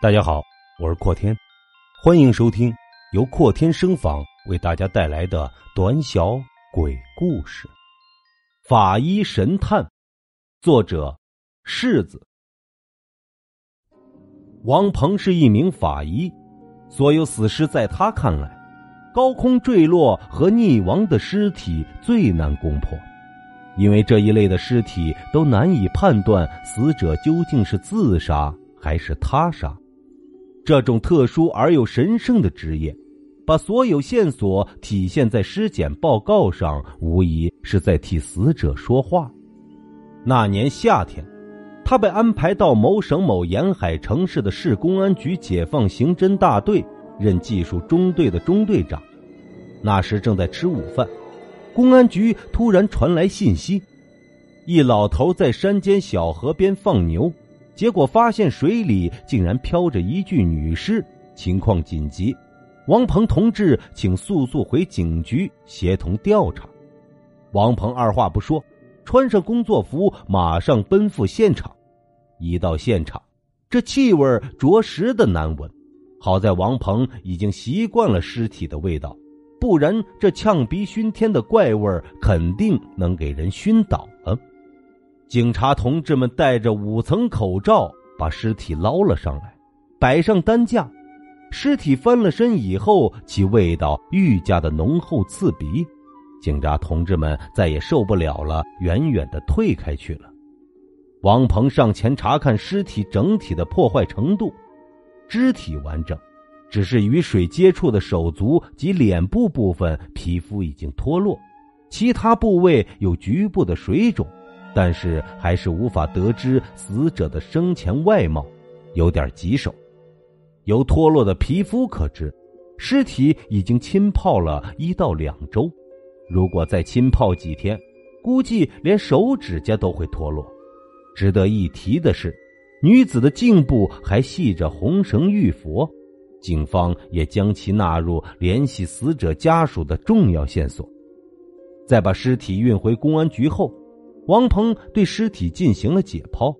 大家好，我是阔天，欢迎收听由阔天声坊为大家带来的短小鬼故事《法医神探》，作者柿子。王鹏是一名法医，所有死尸在他看来，高空坠落和溺亡的尸体最难攻破，因为这一类的尸体都难以判断死者究竟是自杀还是他杀。这种特殊而又神圣的职业，把所有线索体现在尸检报告上，无疑是在替死者说话。那年夏天，他被安排到某省某沿海城市的市公安局解放刑侦大队任技术中队的中队长。那时正在吃午饭，公安局突然传来信息：一老头在山间小河边放牛。结果发现水里竟然漂着一具女尸，情况紧急，王鹏同志，请速速回警局协同调查。王鹏二话不说，穿上工作服，马上奔赴现场。一到现场，这气味着实的难闻。好在王鹏已经习惯了尸体的味道，不然这呛鼻熏天的怪味肯定能给人熏倒了。警察同志们戴着五层口罩，把尸体捞了上来，摆上担架。尸体翻了身以后，其味道愈加的浓厚刺鼻。警察同志们再也受不了了，远远的退开去了。王鹏上前查看尸体整体的破坏程度，肢体完整，只是与水接触的手足及脸部部分皮肤已经脱落，其他部位有局部的水肿。但是还是无法得知死者的生前外貌，有点棘手。由脱落的皮肤可知，尸体已经浸泡了一到两周。如果再浸泡几天，估计连手指甲都会脱落。值得一提的是，女子的颈部还系着红绳玉佛，警方也将其纳入联系死者家属的重要线索。在把尸体运回公安局后。王鹏对尸体进行了解剖，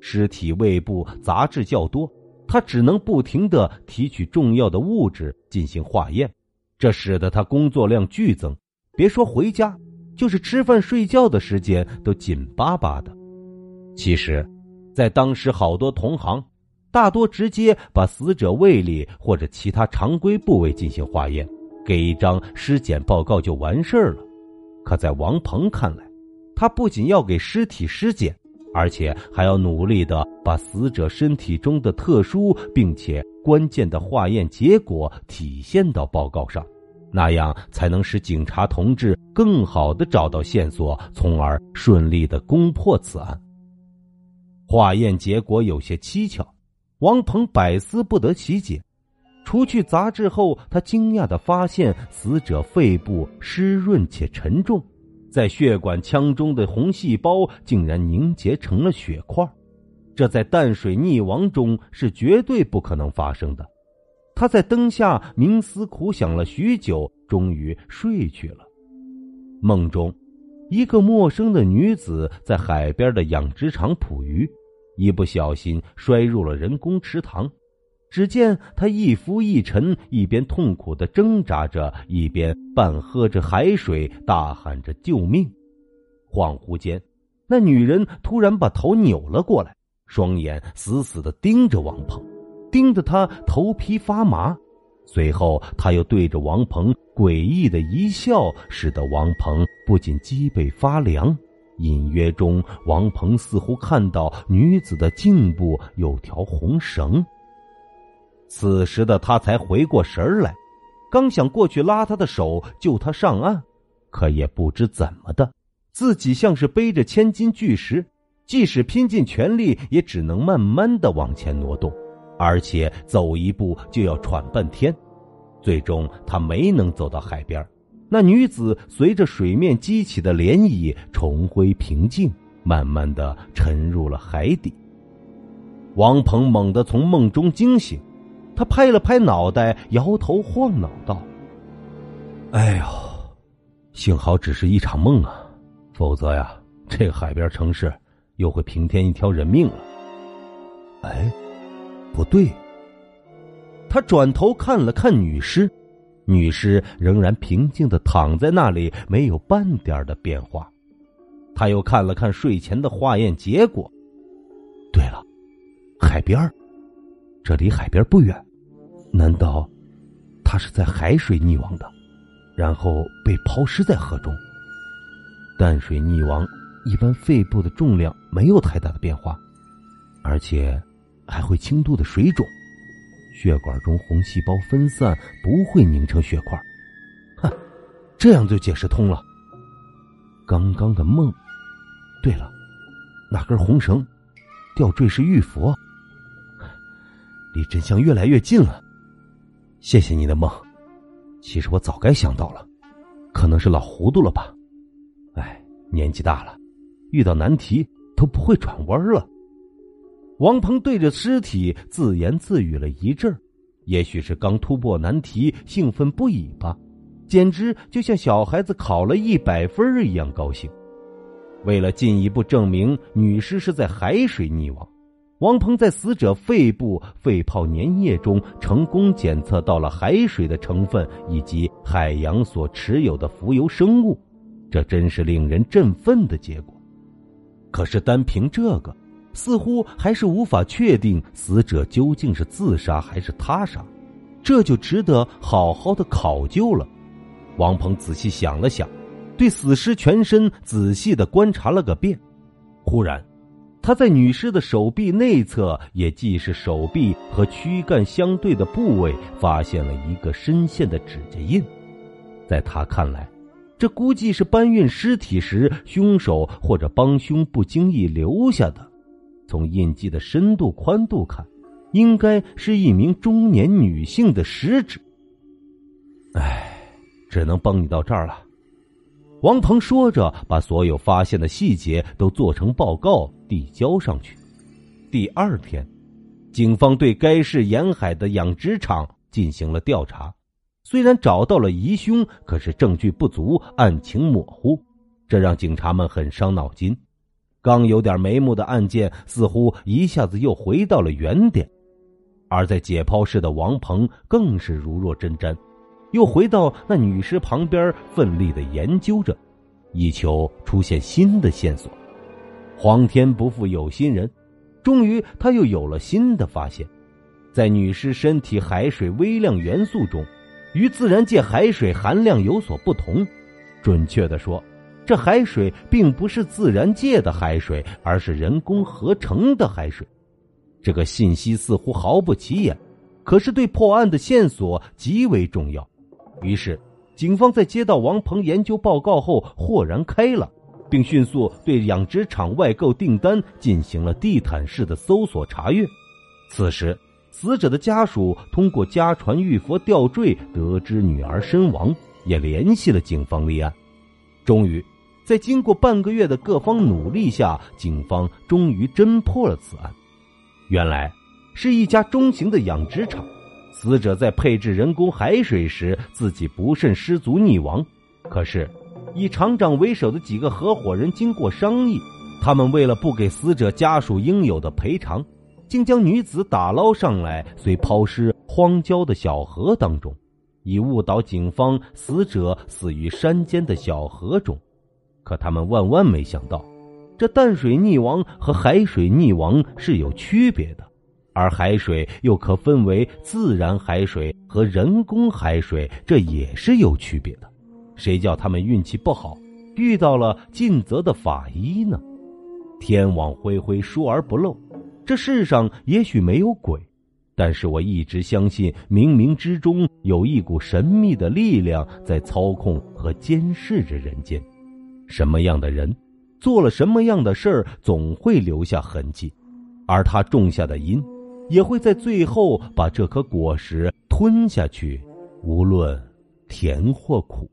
尸体胃部杂质较多，他只能不停的提取重要的物质进行化验，这使得他工作量剧增。别说回家，就是吃饭睡觉的时间都紧巴巴的。其实，在当时，好多同行大多直接把死者胃里或者其他常规部位进行化验，给一张尸检报告就完事儿了。可在王鹏看来，他不仅要给尸体尸检，而且还要努力的把死者身体中的特殊并且关键的化验结果体现到报告上，那样才能使警察同志更好的找到线索，从而顺利的攻破此案。化验结果有些蹊跷，王鹏百思不得其解。除去杂质后，他惊讶的发现死者肺部湿润且沉重。在血管腔中的红细胞竟然凝结成了血块，这在淡水溺亡中是绝对不可能发生的。他在灯下冥思苦想了许久，终于睡去了。梦中，一个陌生的女子在海边的养殖场捕鱼，一不小心摔入了人工池塘。只见他一浮一沉，一边痛苦的挣扎着，一边半喝着海水，大喊着救命。恍惚间，那女人突然把头扭了过来，双眼死死的盯着王鹏，盯得他头皮发麻。随后，他又对着王鹏诡异的一笑，使得王鹏不仅脊背发凉。隐约中，王鹏似乎看到女子的颈部有条红绳。此时的他才回过神来，刚想过去拉他的手救他上岸，可也不知怎么的，自己像是背着千斤巨石，即使拼尽全力，也只能慢慢的往前挪动，而且走一步就要喘半天。最终，他没能走到海边，那女子随着水面激起的涟漪重回平静，慢慢的沉入了海底。王鹏猛地从梦中惊醒。他拍了拍脑袋，摇头晃脑道：“哎呦，幸好只是一场梦啊，否则呀，这个海边城市又会平添一条人命了。”哎，不对，他转头看了看女尸，女尸仍然平静的躺在那里，没有半点的变化。他又看了看睡前的化验结果。对了，海边这离海边不远，难道他是在海水溺亡的，然后被抛尸在河中？淡水溺亡，一般肺部的重量没有太大的变化，而且还会轻度的水肿。血管中红细胞分散，不会凝成血块。哼，这样就解释通了。刚刚的梦，对了，那根红绳吊坠是玉佛，离真相越来越近了。谢谢你的梦，其实我早该想到了，可能是老糊涂了吧。哎，年纪大了，遇到难题都不会转弯了。王鹏对着尸体自言自语了一阵也许是刚突破难题，兴奋不已吧，简直就像小孩子考了一百分一样高兴。为了进一步证明女尸是在海水溺亡，王鹏在死者肺部肺泡粘液中成功检测到了海水的成分以及海洋所持有的浮游生物，这真是令人振奋的结果。可是单凭这个。似乎还是无法确定死者究竟是自杀还是他杀，这就值得好好的考究了。王鹏仔细想了想，对死尸全身仔细的观察了个遍。忽然，他在女尸的手臂内侧，也即是手臂和躯干相对的部位，发现了一个深陷的指甲印。在他看来，这估计是搬运尸体时凶手或者帮凶不经意留下的。从印记的深度、宽度看，应该是一名中年女性的食指。唉，只能帮你到这儿了。王鹏说着，把所有发现的细节都做成报告递交上去。第二天，警方对该市沿海的养殖场进行了调查，虽然找到了疑凶，可是证据不足，案情模糊，这让警察们很伤脑筋。刚有点眉目的案件，似乎一下子又回到了原点；而在解剖室的王鹏更是如若针毡，又回到那女尸旁边，奋力的研究着，以求出现新的线索。皇天不负有心人，终于他又有了新的发现：在女尸身体海水微量元素中，与自然界海水含量有所不同。准确的说。这海水并不是自然界的海水，而是人工合成的海水。这个信息似乎毫不起眼，可是对破案的线索极为重要。于是，警方在接到王鹏研究报告后，豁然开朗，并迅速对养殖场外购订单进行了地毯式的搜索查阅。此时，死者的家属通过家传玉佛吊坠得知女儿身亡，也联系了警方立案。终于。在经过半个月的各方努力下，警方终于侦破了此案。原来，是一家中型的养殖场，死者在配置人工海水时，自己不慎失足溺亡。可是，以厂长为首的几个合伙人经过商议，他们为了不给死者家属应有的赔偿，竟将女子打捞上来，遂抛尸荒郊的小河当中，以误导警方死者死于山间的小河中。可他们万万没想到，这淡水溺亡和海水溺亡是有区别的，而海水又可分为自然海水和人工海水，这也是有区别的。谁叫他们运气不好，遇到了尽责的法医呢？天网恢恢，疏而不漏。这世上也许没有鬼，但是我一直相信，冥冥之中有一股神秘的力量在操控和监视着人间。什么样的人，做了什么样的事儿，总会留下痕迹，而他种下的因，也会在最后把这颗果实吞下去，无论甜或苦。